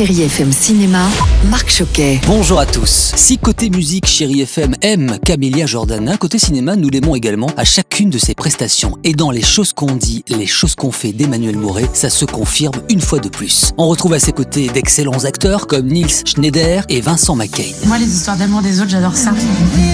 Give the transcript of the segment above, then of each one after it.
Chérie FM Cinéma, Marc Choquet. Bonjour à tous. Si côté musique, Chérie FM aime Camélia Jordana, côté cinéma, nous l'aimons également à chacune de ses prestations. Et dans Les choses qu'on dit, les choses qu'on fait d'Emmanuel Mouret, ça se confirme une fois de plus. On retrouve à ses côtés d'excellents acteurs comme Niels Schneider et Vincent McCain. Moi, les histoires d'amour des autres, j'adore ça.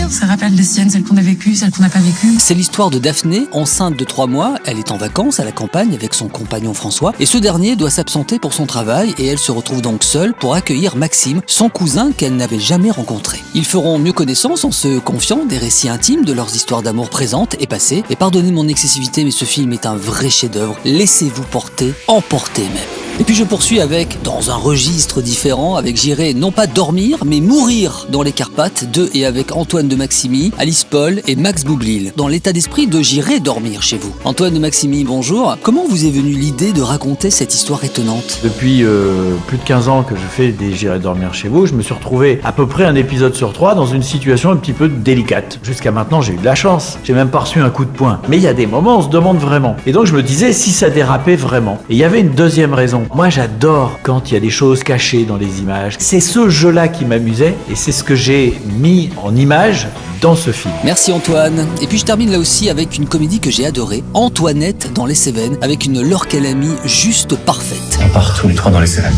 Ça rappelle les siennes, celles qu'on a vécues, celles qu'on n'a pas vécues. C'est l'histoire de Daphné, enceinte de trois mois. Elle est en vacances à la campagne avec son compagnon François. Et ce dernier doit s'absenter pour son travail et elle se retrouve donc seule pour accueillir Maxime, son cousin qu'elle n'avait jamais rencontré. Ils feront mieux connaissance en se confiant des récits intimes de leurs histoires d'amour présentes et passées. Et pardonnez mon excessivité, mais ce film est un vrai chef-d'œuvre. Laissez-vous porter, emporter même. Et puis je poursuis avec, dans un registre différent, avec J'irai non pas dormir, mais mourir dans les Carpates, de et avec Antoine de Maximi, Alice Paul et Max Boublil, dans l'état d'esprit de J'irai dormir chez vous. Antoine de Maximi, bonjour. Comment vous est venue l'idée de raconter cette histoire étonnante? Depuis euh, plus de 15 ans que je fais des J'irai dormir chez vous, je me suis retrouvé à peu près un épisode sur trois dans une situation un petit peu délicate. Jusqu'à maintenant, j'ai eu de la chance. J'ai même pas reçu un coup de poing. Mais il y a des moments, on se demande vraiment. Et donc je me disais si ça dérapait vraiment. Et il y avait une deuxième raison. Moi, j'adore quand il y a des choses cachées dans les images. C'est ce jeu-là qui m'amusait et c'est ce que j'ai mis en image dans ce film. Merci Antoine. Et puis je termine là aussi avec une comédie que j'ai adorée, Antoinette dans les Cévennes, avec une Laure Calamy juste parfaite. On part tous les trois dans les Cévennes.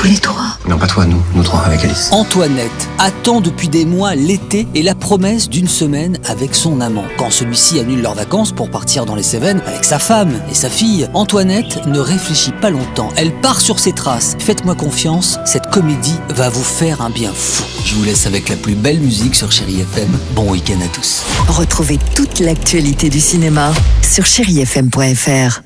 Tous les trois. Non, pas toi, nous, nous trois avec Alice. Antoinette attend depuis des mois l'été et la promesse d'une semaine avec son amant. Quand celui-ci annule leurs vacances pour partir dans les Cévennes avec sa femme et sa fille, Antoinette ne réfléchit pas longtemps. Elle part sur ses traces. Faites-moi confiance, cette comédie va vous faire un bien fou. Je vous laisse avec la plus belle musique sur Chéri FM. Bon week-end à tous. Retrouvez toute l'actualité du cinéma sur chérifm.fr.